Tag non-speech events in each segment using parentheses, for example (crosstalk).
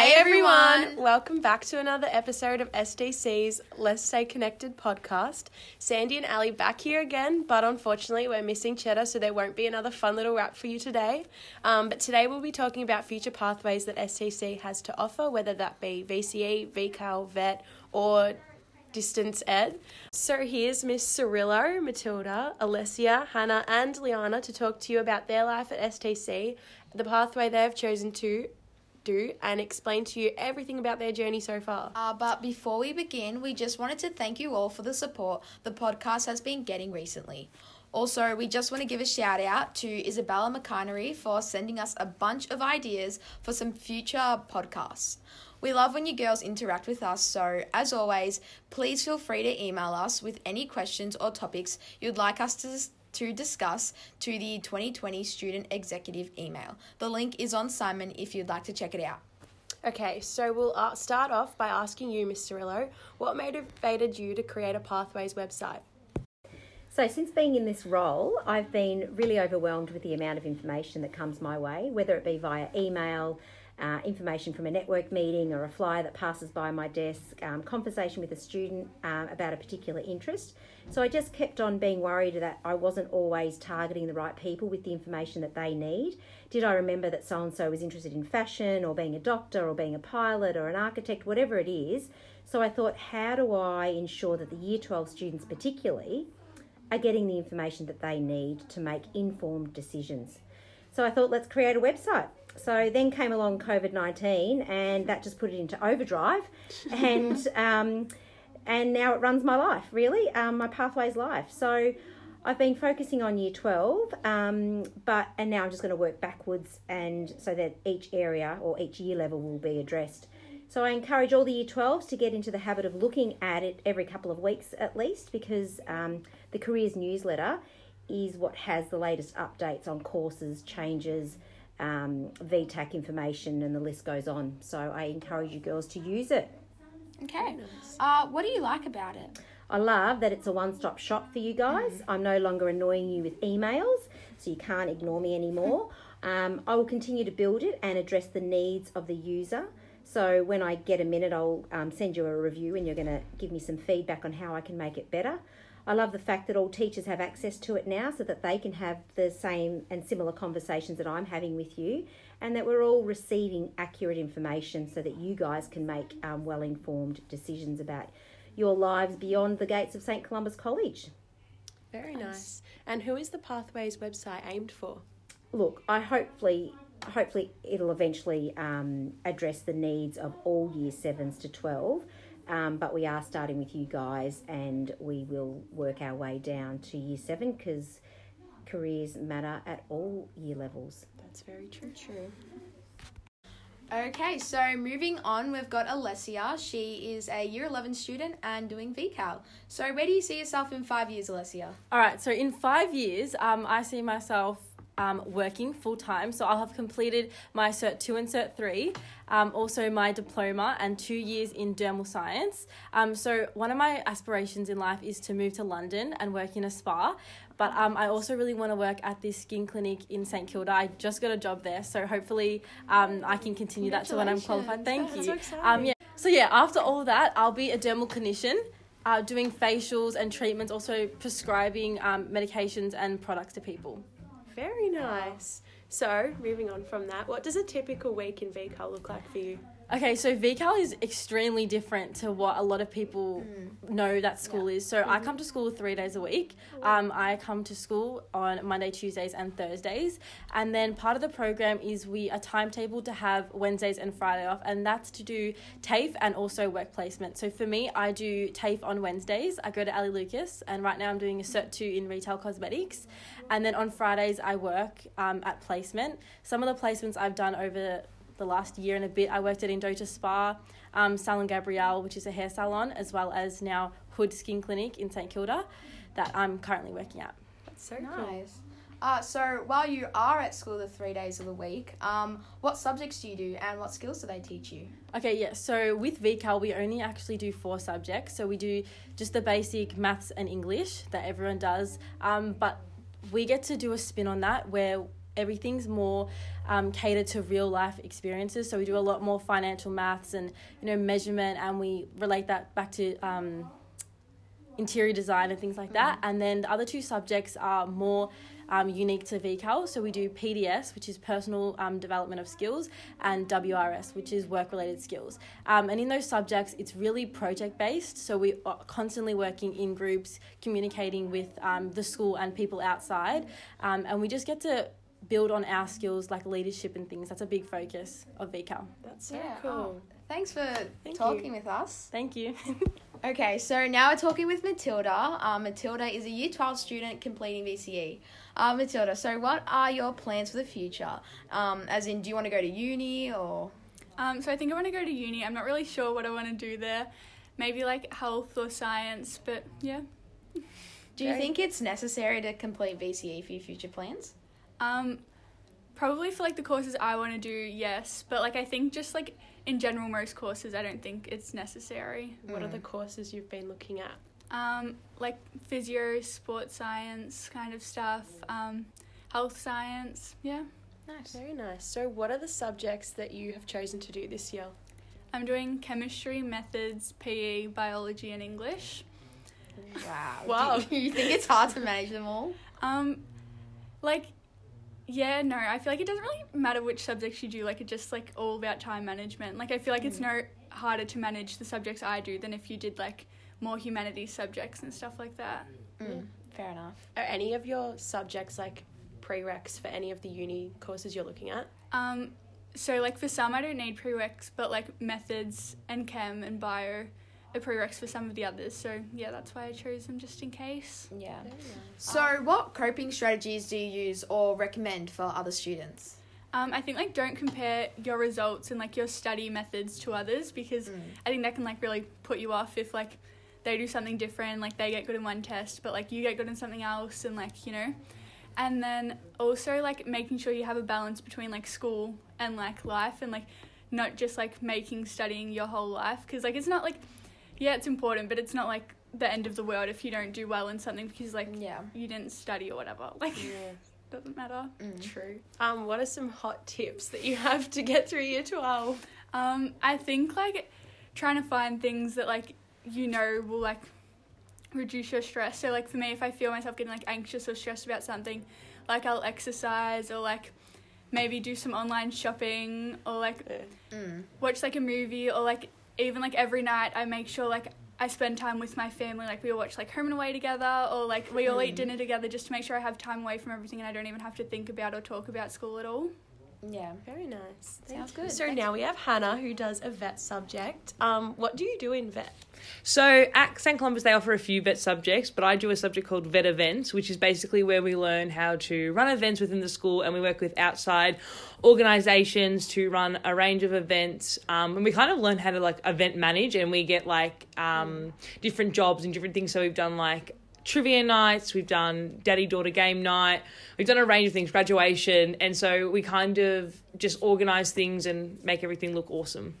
Hey everyone! Welcome back to another episode of STC's Let's Stay Connected podcast. Sandy and Ali back here again, but unfortunately we're missing Cheddar, so there won't be another fun little wrap for you today. Um, but today we'll be talking about future pathways that STC has to offer, whether that be VCE, VCAL, VET, or distance ed. So here's Miss Cirillo, Matilda, Alessia, Hannah, and Liana to talk to you about their life at STC, the pathway they have chosen to do, and explain to you everything about their journey so far. Uh, but before we begin, we just wanted to thank you all for the support the podcast has been getting recently. Also, we just want to give a shout out to Isabella McInery for sending us a bunch of ideas for some future podcasts. We love when you girls interact with us, so as always, please feel free to email us with any questions or topics you'd like us to to discuss to the 2020 student executive email. The link is on Simon if you'd like to check it out. Okay, so we'll uh, start off by asking you, Miss Cirillo, what motivated you to create a Pathways website? So, since being in this role, I've been really overwhelmed with the amount of information that comes my way, whether it be via email, uh, information from a network meeting or a flyer that passes by my desk, um, conversation with a student um, about a particular interest. So I just kept on being worried that I wasn't always targeting the right people with the information that they need. Did I remember that so and so was interested in fashion or being a doctor or being a pilot or an architect, whatever it is? So I thought, how do I ensure that the year 12 students, particularly, are getting the information that they need to make informed decisions? So I thought, let's create a website. So then came along COVID 19 and that just put it into overdrive. (laughs) and, um, and now it runs my life, really, um, my pathways life. So I've been focusing on year 12, um, but and now I'm just going to work backwards and so that each area or each year level will be addressed. So I encourage all the year 12s to get into the habit of looking at it every couple of weeks at least because um, the careers newsletter is what has the latest updates on courses, changes, um, VTAC information, and the list goes on. So I encourage you girls to use it. Okay. Uh, what do you like about it? I love that it's a one stop shop for you guys. Mm-hmm. I'm no longer annoying you with emails, so you can't ignore me anymore. (laughs) um, I will continue to build it and address the needs of the user. So when I get a minute, I'll um, send you a review and you're going to give me some feedback on how I can make it better. I love the fact that all teachers have access to it now so that they can have the same and similar conversations that I'm having with you, and that we're all receiving accurate information so that you guys can make um, well informed decisions about your lives beyond the gates of St. Columba's College. Very nice. And who is the Pathways website aimed for? Look, I hopefully hopefully it'll eventually um, address the needs of all year sevens to 12 um, but we are starting with you guys and we will work our way down to year seven because careers matter at all year levels. That's very true. True. Okay, so moving on, we've got Alessia. She is a year 11 student and doing VCAL. So, where do you see yourself in five years, Alessia? All right, so in five years, um, I see myself um, working full time. So I'll have completed my Cert 2 and Cert 3, um, also my diploma and two years in dermal science. Um, so one of my aspirations in life is to move to London and work in a spa. But um, I also really want to work at this skin clinic in St Kilda. I just got a job there, so hopefully um, I can continue that to when I'm qualified. Thank That's you. So um, yeah. So yeah, after all that, I'll be a dermal clinician. Uh, doing facials and treatments, also prescribing um, medications and products to people. Very nice. So, moving on from that, what does a typical week in VCAL look like for you? Okay, so VCAL is extremely different to what a lot of people mm. know that school yeah. is. So mm-hmm. I come to school three days a week. Um, I come to school on Monday, Tuesdays, and Thursdays. And then part of the program is we are timetabled to have Wednesdays and Friday off, and that's to do TAFE and also work placement. So for me, I do TAFE on Wednesdays. I go to Elly Lukas, and right now I'm doing a Cert 2 in retail cosmetics. And then on Fridays, I work um, at placement. Some of the placements I've done over the last year and a bit. I worked at Endota Spa, um, Salon Gabrielle, which is a hair salon, as well as now Hood Skin Clinic in St Kilda that I'm currently working at. That's so nice. Cool. Uh, so while you are at school the three days of the week, um, what subjects do you do and what skills do they teach you? Okay, yeah. So with VCAL, we only actually do four subjects. So we do just the basic maths and English that everyone does. Um, but we get to do a spin on that where everything's more um, catered to real life experiences. So we do a lot more financial maths and you know measurement, and we relate that back to um, interior design and things like that. And then the other two subjects are more um, unique to VCAL. So we do PDS, which is personal um, development of skills, and WRS, which is work related skills. Um, and in those subjects, it's really project based. So we are constantly working in groups, communicating with um, the school and people outside. Um, and we just get to build on our skills like leadership and things. That's a big focus of VCAL. That's so Yeah, cool. oh, Thanks for Thank talking you. with us. Thank you. (laughs) Okay, so now we're talking with Matilda. Um, Matilda is a Year 12 student completing VCE. Uh, Matilda, so what are your plans for the future? Um, as in, do you want to go to uni or? Um, so I think I want to go to uni. I'm not really sure what I want to do there. Maybe like health or science, but yeah. Do you think it's necessary to complete VCE for your future plans? Um, probably for like the courses I want to do, yes. But like I think just like in general, most courses I don't think it's necessary. What are Mm. the courses you've been looking at? Um, like physio, sports science kind of stuff. Um, health science, yeah. Nice. Very nice. So, what are the subjects that you have chosen to do this year? I'm doing chemistry, methods, PE, biology, and English. Wow. Wow. Do (laughs) you think it's hard to manage them all? Um, like, yeah, no, I feel like it doesn't really matter which subjects you do. Like, it's just like all about time management. Like, I feel like it's no harder to manage the subjects I do than if you did like more humanities subjects and stuff like that. Mm, fair enough. Are any of your subjects like prereqs for any of the uni courses you're looking at? Um, so like for some I don't need prereqs, but like methods and chem and bio are prereqs for some of the others. So yeah, that's why I chose them just in case. Yeah. Nice. So, what coping strategies do you use or recommend for other students? Um, I think like don't compare your results and like your study methods to others because Mm. I think that can like really put you off if like they do something different, like they get good in one test, but like you get good in something else, and like you know. And then also like making sure you have a balance between like school and like life, and like not just like making studying your whole life because like it's not like yeah it's important, but it's not like the end of the world if you don't do well in something because like Yeah. you didn't study or whatever. (laughs) Like Yeah, doesn't matter. Mm. true. Um, what are some hot tips that you have to get through year 12? Um, I think like trying to find things that like you know will like reduce your stress. So like for me, if I feel myself getting like anxious or stressed about something, like I'll exercise or like maybe do some online shopping or like. Mm. watch like a movie or like even like every night I make sure like I spend time with my family. Like we all watch like Home and Away together or like we all eat Mm. dinner together just to make sure I have time away from everything and I don't even have to think about or talk about school at all. Yeah. Very nice. Thank Sounds you. good. So Thanks. now we have Hannah who does a VET subject. Um, what do you do in VET? So at St Columba's, they offer a few VET subjects, but I do a subject called VET events, which is basically where we learn how to run events within the school, and we work with outside organisations to run a range of events. Um, and we kind of learn how to like event manage, and we get like um, different jobs and different things. So we've done like trivia nights, we've done daddy daughter game night, we've done a range of things, graduation, and so we kind of just organise things and make everything look awesome.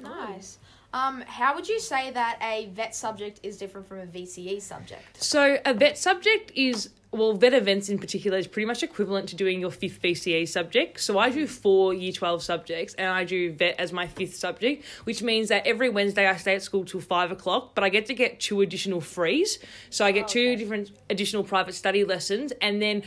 Nice. Um, how would you say that a VET subject is different from a VCE subject? So a VET subject is well, VET events in particular is pretty much equivalent to doing your fifth VCE subject. So I do four year twelve subjects, and I do VET as my fifth subject, which means that every Wednesday I stay at school till five o'clock, but I get to get two additional frees. So I get two different additional private study lessons, and then.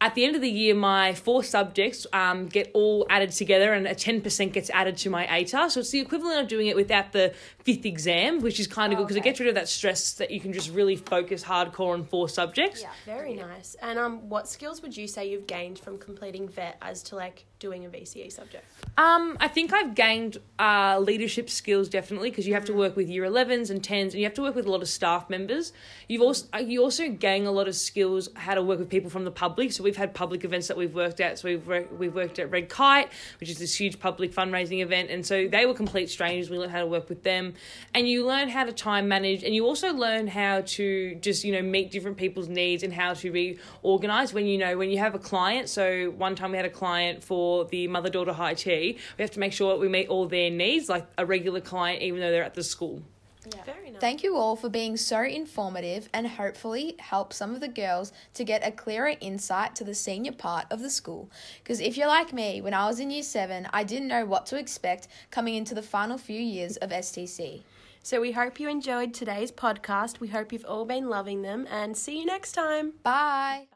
At the end of the year, my four subjects um, get all added together, and a ten percent gets added to my ATAR. So it's the equivalent of doing it without the fifth exam, which is kind of good because it gets rid of that stress that you can just really focus hardcore on four subjects. Yeah. Very nice. And um, what skills would you say you've gained from completing VET as to like doing a VCE subject? Um, I think I've gained uh, leadership skills definitely because you have to work with year 11s and 10s and you have to work with a lot of staff members. You've also uh, you also gain a lot of skills how to work with people from the public. So we've had public events that we've worked at. So we've worked, we've worked at Red Kite, which is this huge public fundraising event, and so they were complete strangers. We learned how to work with them, and you learn how to time manage, and you also learn how to just you know meet different people's needs and how to be organized when you know when you have a client. So one time we had a client for the mother daughter high tea. We have to make sure we meet all their needs, like a regular client, even though they're at the school. Very nice. Thank you all for being so informative and hopefully help some of the girls to get a clearer insight to the senior part of the school. Because if you're like me, when I was in year seven, I didn't know what to expect coming into the final few years of STC. So we hope you enjoyed today's podcast. We hope you've all been loving them and see you next time. Bye.